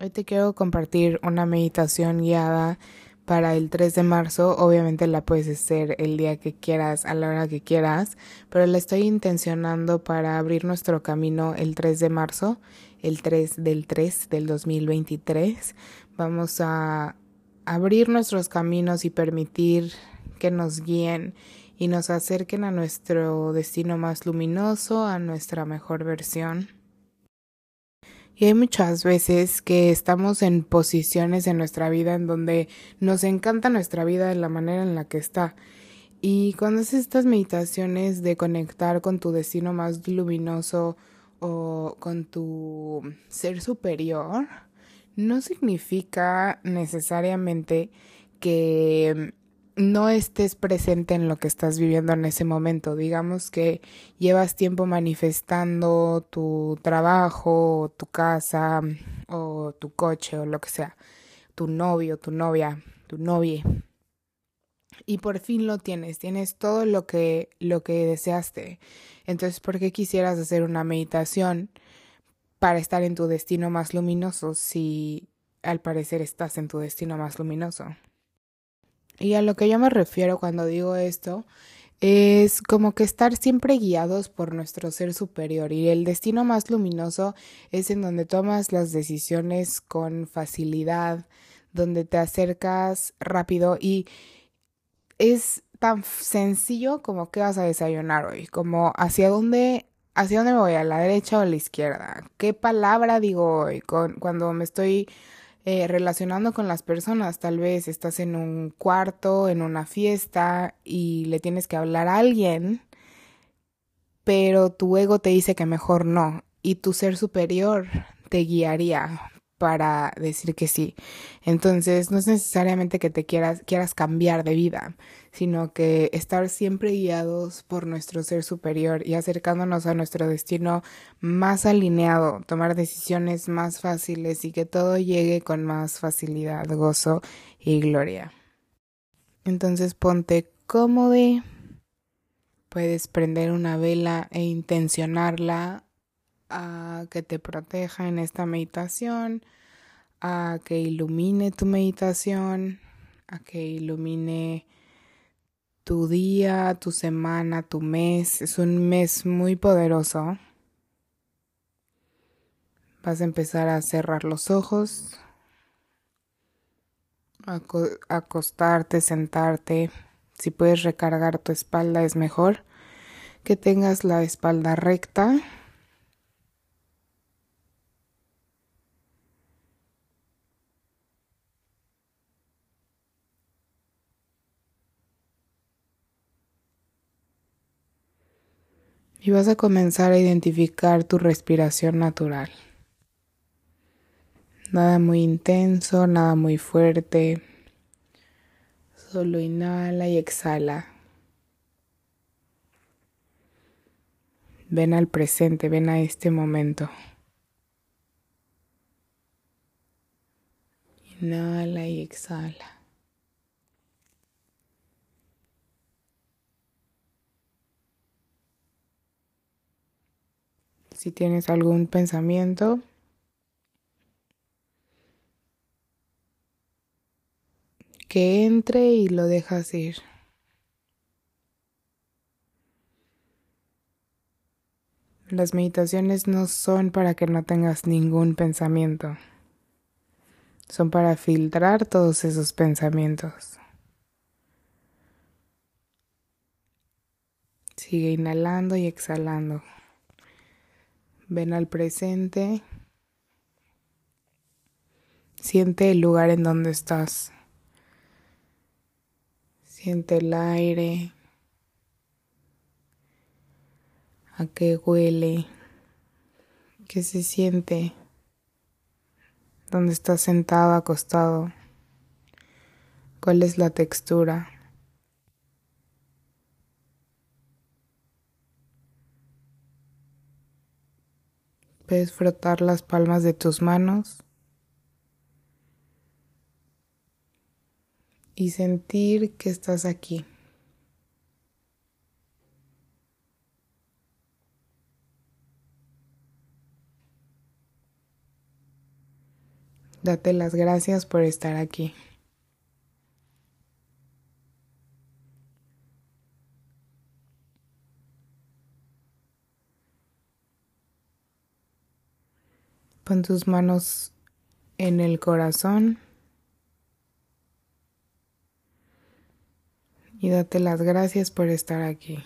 Hoy te quiero compartir una meditación guiada para el 3 de marzo. Obviamente la puedes hacer el día que quieras, a la hora que quieras, pero la estoy intencionando para abrir nuestro camino el 3 de marzo, el 3 del 3 del 2023. Vamos a abrir nuestros caminos y permitir que nos guíen y nos acerquen a nuestro destino más luminoso, a nuestra mejor versión. Y hay muchas veces que estamos en posiciones en nuestra vida en donde nos encanta nuestra vida de la manera en la que está. Y cuando haces estas meditaciones de conectar con tu destino más luminoso o con tu ser superior, no significa necesariamente que no estés presente en lo que estás viviendo en ese momento. Digamos que llevas tiempo manifestando tu trabajo, tu casa, o tu coche, o lo que sea, tu novio, tu novia, tu novia. Y por fin lo tienes, tienes todo lo que, lo que deseaste. Entonces, ¿por qué quisieras hacer una meditación para estar en tu destino más luminoso si al parecer estás en tu destino más luminoso? Y a lo que yo me refiero cuando digo esto es como que estar siempre guiados por nuestro ser superior y el destino más luminoso es en donde tomas las decisiones con facilidad, donde te acercas rápido y es tan sencillo como que vas a desayunar hoy, como hacia dónde hacia dónde me voy, a la derecha o a la izquierda, qué palabra digo hoy, con, cuando me estoy eh, relacionando con las personas. Tal vez estás en un cuarto, en una fiesta y le tienes que hablar a alguien, pero tu ego te dice que mejor no y tu ser superior te guiaría para decir que sí. Entonces, no es necesariamente que te quieras, quieras cambiar de vida, sino que estar siempre guiados por nuestro ser superior y acercándonos a nuestro destino más alineado, tomar decisiones más fáciles y que todo llegue con más facilidad, gozo y gloria. Entonces, ponte cómodo. Puedes prender una vela e intencionarla a que te proteja en esta meditación, a que ilumine tu meditación, a que ilumine tu día, tu semana, tu mes. Es un mes muy poderoso. Vas a empezar a cerrar los ojos, a acostarte, sentarte. Si puedes recargar tu espalda es mejor. Que tengas la espalda recta. Y vas a comenzar a identificar tu respiración natural. Nada muy intenso, nada muy fuerte. Solo inhala y exhala. Ven al presente, ven a este momento. Inhala y exhala. Si tienes algún pensamiento. Que entre y lo dejas ir. Las meditaciones no son para que no tengas ningún pensamiento. Son para filtrar todos esos pensamientos. Sigue inhalando y exhalando. Ven al presente. Siente el lugar en donde estás. Siente el aire. A qué huele. ¿Qué se siente? ¿Dónde estás sentado, acostado? ¿Cuál es la textura? Puedes frotar las palmas de tus manos y sentir que estás aquí. Date las gracias por estar aquí. Tus manos en el corazón y date las gracias por estar aquí.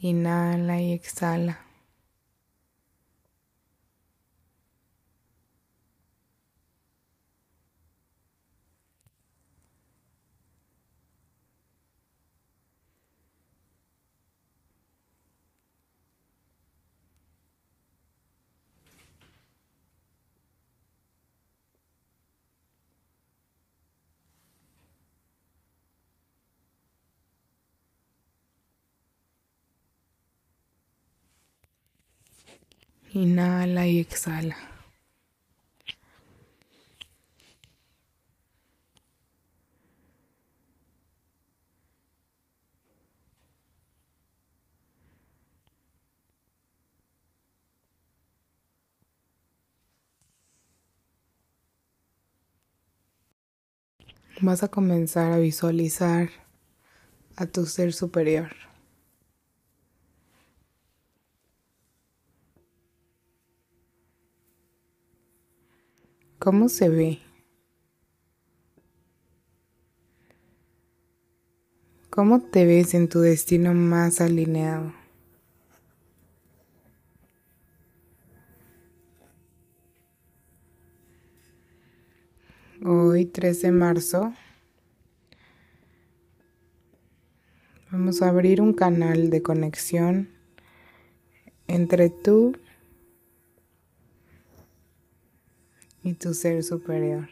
Inhala y exhala. Inhala y exhala. Vas a comenzar a visualizar a tu ser superior. ¿Cómo se ve? ¿Cómo te ves en tu destino más alineado? Hoy, 3 de marzo, vamos a abrir un canal de conexión entre tú y tu ser superior.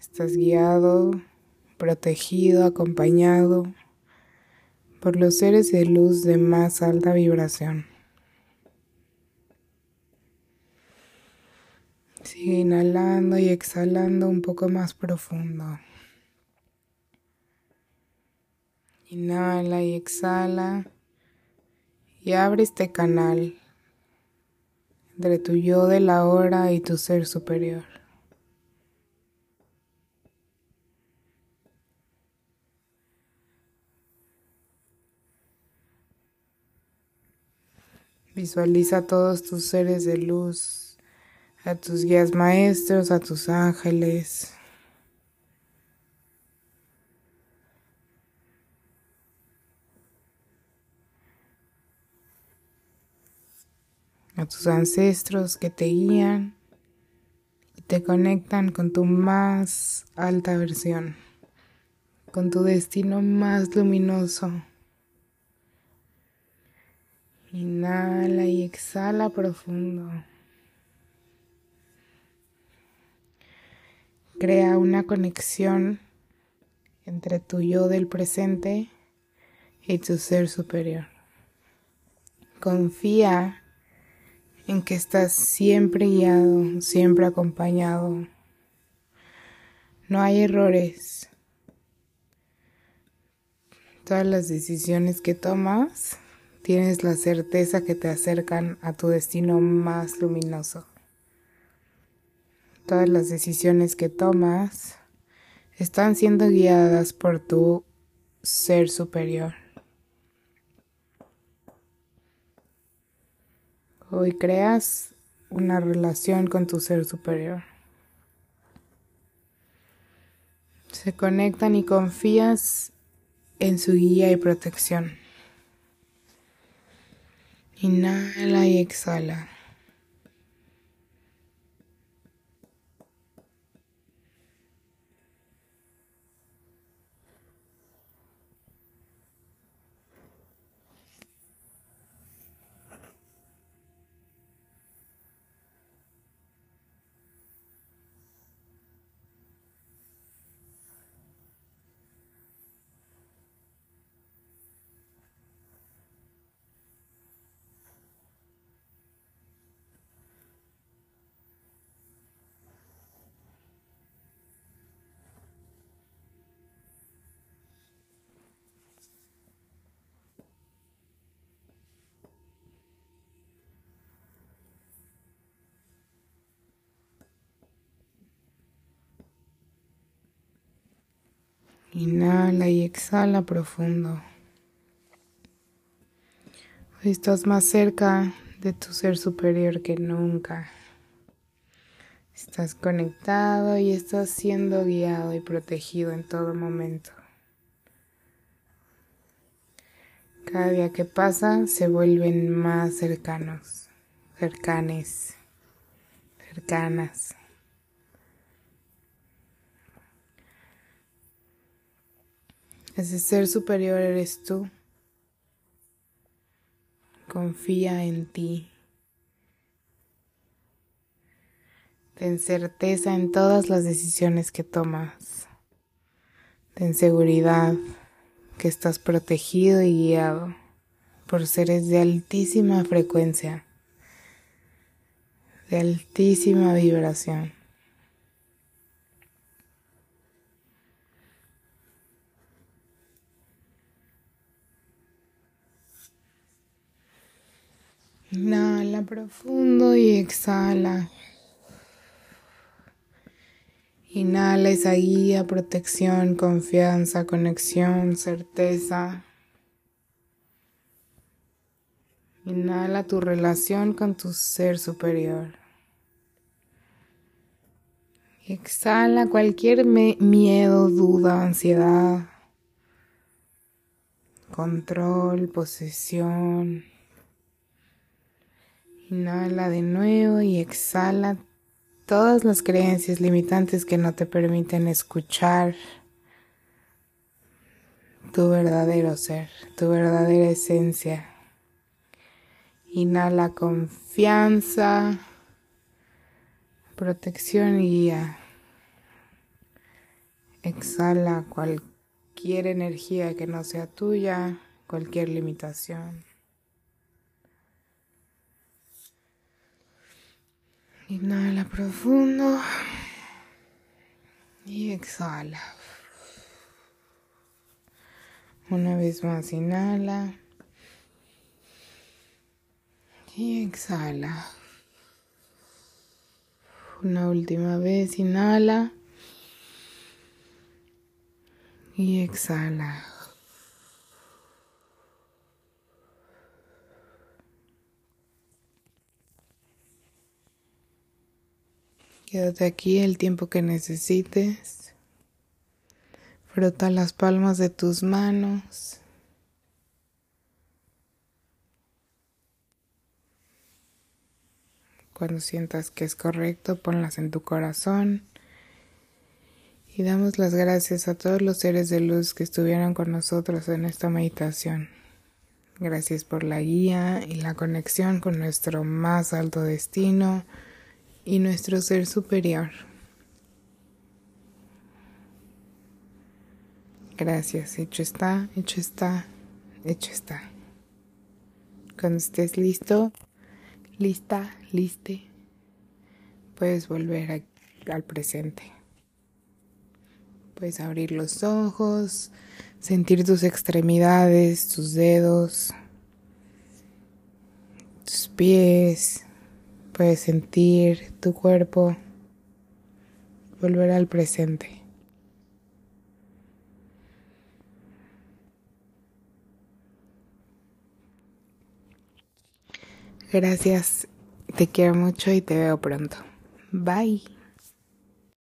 Estás guiado, protegido, acompañado por los seres de luz de más alta vibración. Sigue inhalando y exhalando un poco más profundo. Inhala y exhala y abre este canal entre tu yo de la hora y tu ser superior. Visualiza a todos tus seres de luz, a tus guías maestros, a tus ángeles. A tus ancestros que te guían y te conectan con tu más alta versión, con tu destino más luminoso. Inhala y exhala profundo. Crea una conexión entre tu yo del presente y tu ser superior. Confía en que estás siempre guiado, siempre acompañado. No hay errores. Todas las decisiones que tomas, tienes la certeza que te acercan a tu destino más luminoso. Todas las decisiones que tomas están siendo guiadas por tu ser superior. Hoy creas una relación con tu ser superior. Se conectan y confías en su guía y protección. Inhala y exhala. Inhala y exhala profundo. Hoy estás más cerca de tu ser superior que nunca. Estás conectado y estás siendo guiado y protegido en todo momento. Cada día que pasa se vuelven más cercanos, cercanes, cercanas. Ese ser superior eres tú. Confía en ti. Ten certeza en todas las decisiones que tomas. Ten seguridad que estás protegido y guiado por seres de altísima frecuencia, de altísima vibración. Inhala profundo y exhala. Inhala esa guía, protección, confianza, conexión, certeza. Inhala tu relación con tu ser superior. Exhala cualquier miedo, duda, ansiedad, control, posesión. Inhala de nuevo y exhala todas las creencias limitantes que no te permiten escuchar tu verdadero ser, tu verdadera esencia. Inhala confianza, protección y guía. Exhala cualquier energía que no sea tuya, cualquier limitación. Inhala profundo y exhala. Una vez más, inhala y exhala. Una última vez, inhala y exhala. Quédate aquí el tiempo que necesites. Frota las palmas de tus manos. Cuando sientas que es correcto, ponlas en tu corazón. Y damos las gracias a todos los seres de luz que estuvieron con nosotros en esta meditación. Gracias por la guía y la conexión con nuestro más alto destino y nuestro ser superior. Gracias, hecho está, hecho está, hecho está. Cuando estés listo, lista, liste, puedes volver al presente. Puedes abrir los ojos, sentir tus extremidades, tus dedos, tus pies, Puedes sentir tu cuerpo volver al presente. Gracias, te quiero mucho y te veo pronto. Bye.